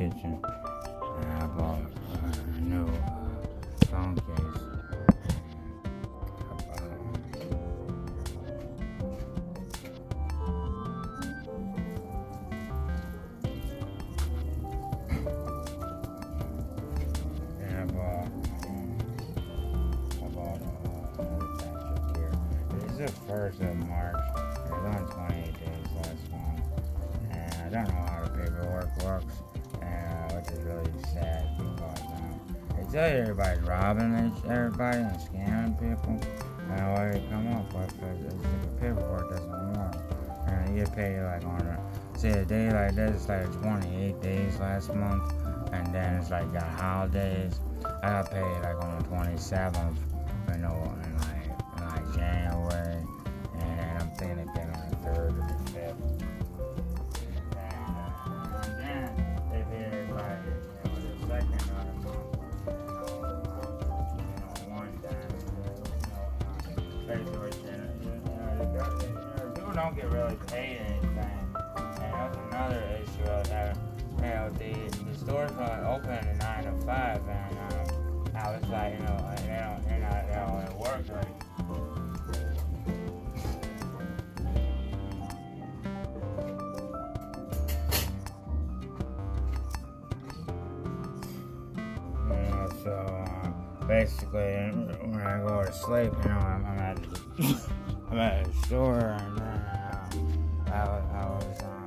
kitchen. And I bought uh, a new uh, phone case. And I bought, and you everybody's robbing everybody and scamming people. And what they come up with is the paperwork doesn't work. And you get paid like on a, say a day like this, it's like 28 days last month, and then it's like got holidays. I got paid like on the 27th, you know, the, the stores are open at 9 to 5, and um, I was like, you know, they don't, they're not, they don't work like, so uh, basically, when I go to sleep, you know, I'm, I'm at I'm at a store, and uh, I was I was um,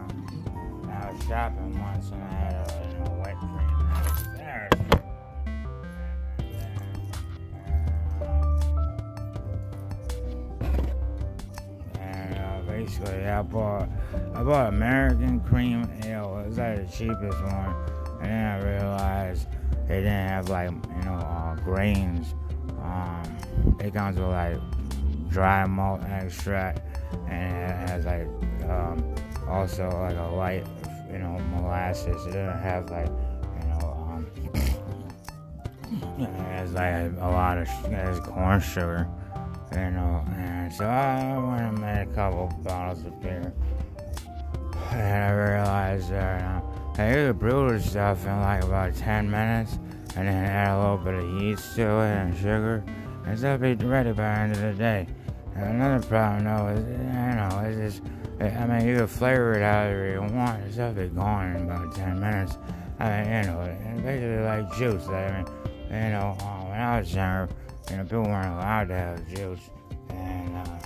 Was shopping once, and I had a know, wet dream. I was there. And uh, basically, I bought I bought American Cream Ale. It was like the cheapest one, and then I realized they didn't have like you know uh, grains. Um, it comes with like dry malt extract, and it has like um, also like a light you know molasses. It doesn't have like you know um, it has like a lot of it has corn sugar. You know, and so I went and made a couple bottles of beer. And I realized that uh, I could brew this stuff in like about 10 minutes and then add a little bit of yeast to it and sugar. And stuff be ready by the end of the day. Another problem though is, you know, it's just, I mean, you can flavor it however you want. Stuff be gone in about 10 minutes. I mean, you know, it's basically like juice. I mean, you know, uh, when I was younger, you know, people weren't allowed to have juice. And, uh,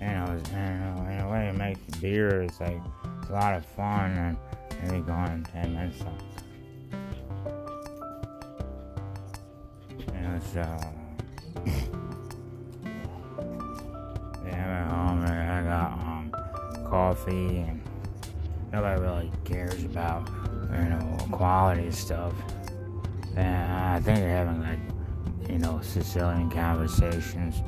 you know, it's- you know, in a way, it makes beer, it's like, it's a lot of fun, and it be gone in 10 minutes. So. You know, so. And nobody really cares about, you know, quality stuff. And I think they're having, like, you know, Sicilian conversations.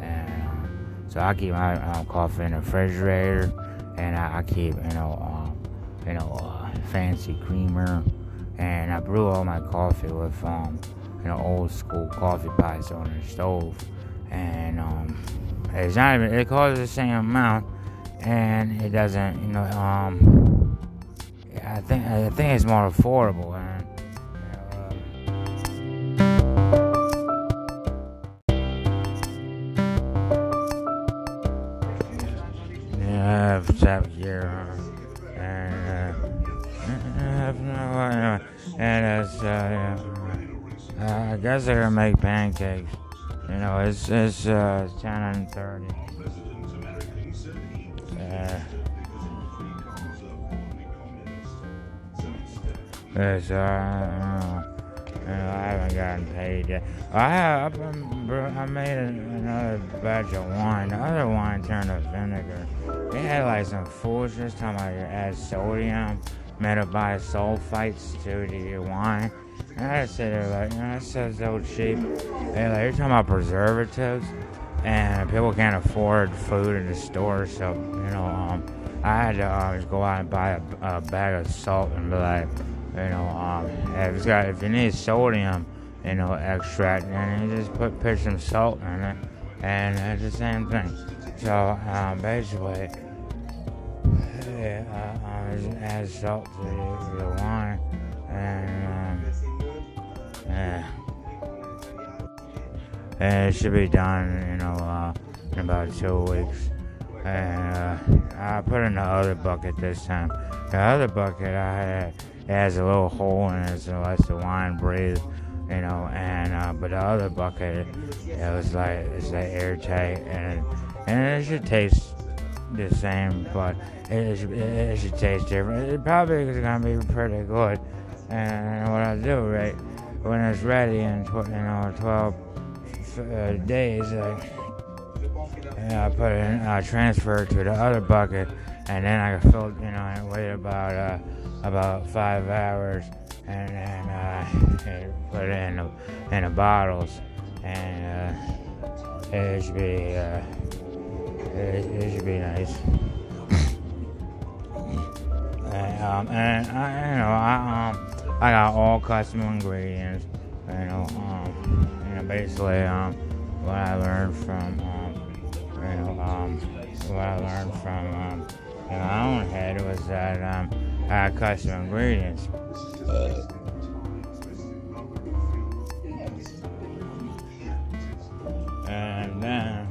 And uh, so I keep my um, coffee in the refrigerator, and I, I keep, you know, um, you know, uh, fancy creamer, and I brew all my coffee with, um, you know, old school coffee pots on the stove, and um, it's not even it costs the same amount, and it doesn't, you know, um, I think I think it's more affordable, and. uh, Yeah, I have tap gear and uh, I have no idea. And it's, uh, uh, I guess they're gonna make pancakes. You know, it's it's uh, 10 and 30. It's, uh, uh, I haven't gotten paid yet. I have, um, I made another batch of wine. The other wine turned to vinegar. They had like some foolishness talking about you add sodium, metabisulfites to the wine. And I said, they're like, you know, that stuff's so cheap. They're like, you're talking about preservatives, and people can't afford food in the store, so, you know, um, I had to uh, just go out and buy a, a bag of salt and be like, you know, um, if it's got, if you need sodium, you know, extract, then you just put put some salt in it, and it's the same thing. So um, basically, yeah, uh, uh, just add salt to the, the wine, and um, yeah, and it should be done, you know, uh, in about two weeks. And uh, I put in the other bucket this time. The other bucket I had it has a little hole in it so lets the wine breathe, you know. And uh, but the other bucket, it was like it's like airtight and and it should taste the same, but it should, it should taste different. It probably is gonna be pretty good. And what I do, right, when it's ready in tw- you know 12 uh, days, I put it in, I transfer it to the other bucket, and then I fill, you know, I wait about uh, about five hours, and then uh, put it in the in the bottles, and uh, it should be uh, it, it should be nice. and, um, and I, you know, I um, I got all custom ingredients. You know, um, you know, basically, um, what I learned from, um, you know, um, what I learned from, um, in my own head was that um, I had custom ingredients. And then,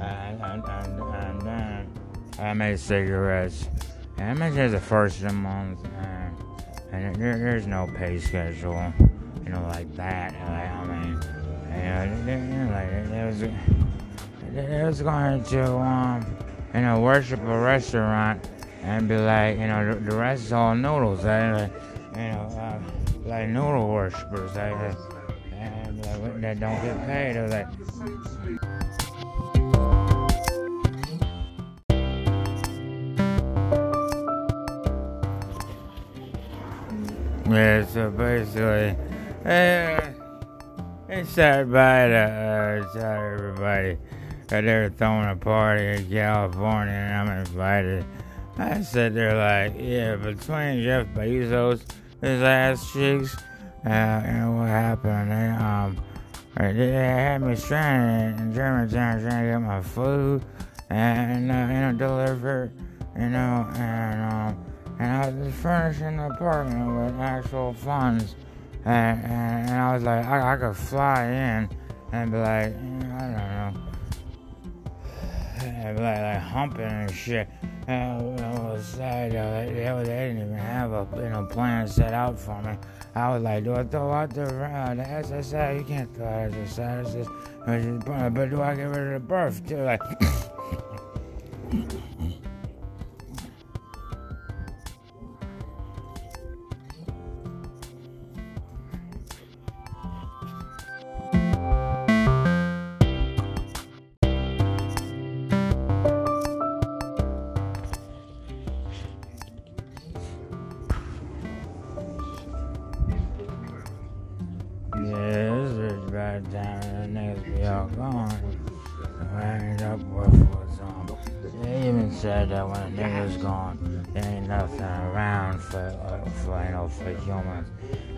and, and, and, and then I made cigarettes. And I made it the first of the month. And, and there, there's no pay schedule, you know, like that. Like, I mean, you know, know, like, it was, it was going to, um, you know, worship a restaurant and be like, you know, the, the rest is all noodles. Like, you know, uh, like noodle worshippers. Like, and like, that don't get paid. Was like, Yeah, so basically, uh, it's started by to uh, tell everybody that they're throwing a party in California and I'm invited. I said they're like, yeah, between Jeff Bezos, his ass cheeks, uh, and what happened, they, um, they had me stranded in Germantown trying to get my food and, uh, you know, deliver, you know, and, um, and I was furnishing the apartment with actual funds. And, and, and I was like, I, I could fly in and be like, I don't know, like, like humping and shit. I was though. They, didn't even have a you know plan set out for me. I was like, do I throw out the uh, the SSI? You can't throw out just, but do I get rid of the birth too? Like. Said that when a nigga's gone, there ain't nothing around for uh, for you know for humans.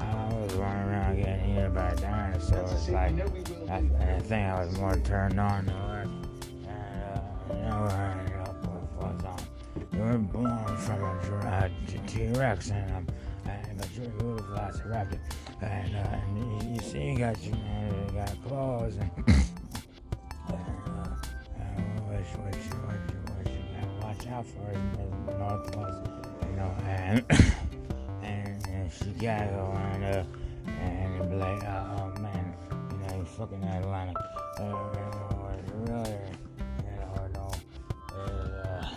I was running around getting eaten by dinosaurs. Like I, I think I was more turned on to it. And uh, you know, I ended up with was um. You were born from a T-Rex and um. And, but you're a little velociraptor. And, uh, and you, you see, you got you, uh, you got claws and, for in the northwest, you know. And and, and Chicago and uh, and it'd be like, uh, oh man, you know, you fucking Atlantic. Uh, really, you know, no, uh,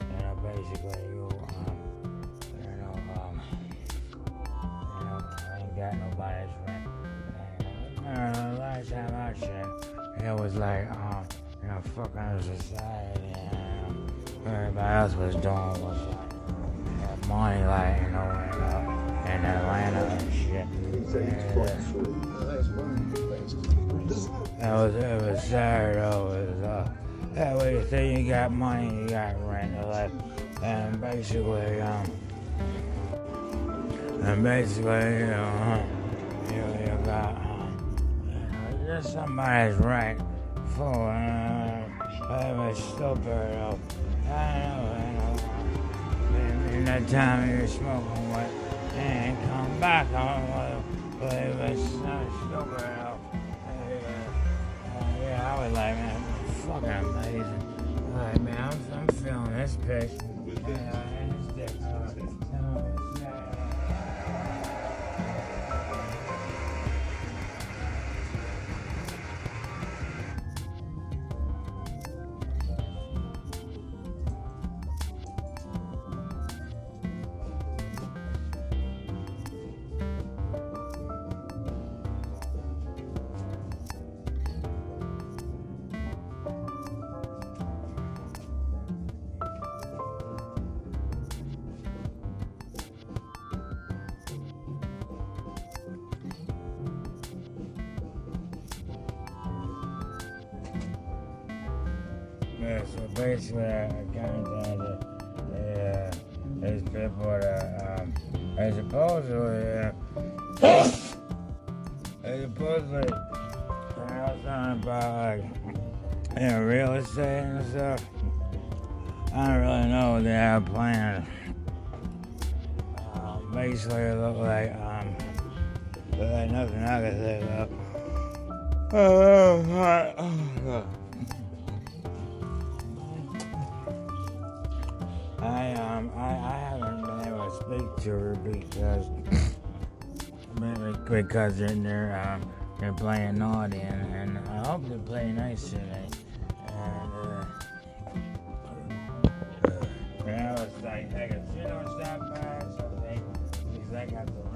you know, basically you, um, you know, um, you know, I ain't got nobody's rent. And, uh, last time I checked, it was like, um, you know, fucking society and everybody else was doing was like, money, like, you know, and, uh, in Atlanta and shit. It was, it was sad though. It was, uh, that way you say you got money, you got rent, like, and basically, um, and basically, you know, you, you got, um, just somebody's right for, uh, that was stupid, though. In, that time you were smoking what, and come back. I don't want to play with not stupid enough. Uh, yeah, I was like, man, fucking amazing. Like, man, I'm, I'm feeling this pitch. Yeah, so basically, I contacted uh, these people that, um, they supposedly, uh, they supposedly, I was talking about, like, you know, real estate and stuff. I don't really know what they have planned. Um, basically, it looked like, um, like nothing I could think of. Oh, my, oh, God. I, haven't been able to speak to her because because they're they're, um, they're playing naughty and, and I hope they play nice today. And uh, uh, I was like, I by or something because I got the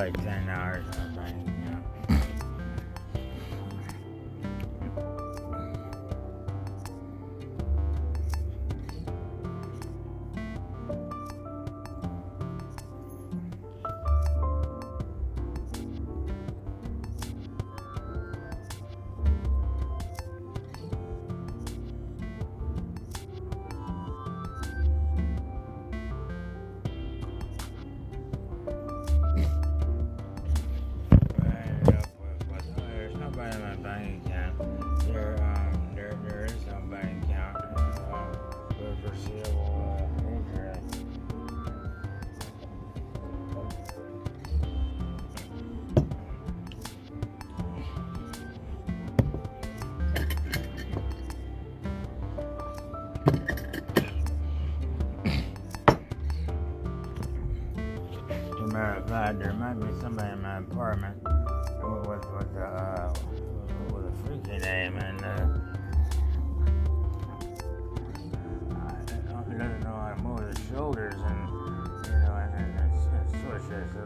like 10 hours of bank account. swear to God, there might be somebody in my apartment. With, with, with, uh, with a freaky name, and uh, I don't know how to move his shoulders, and you know, and, and, and, and so, so, so,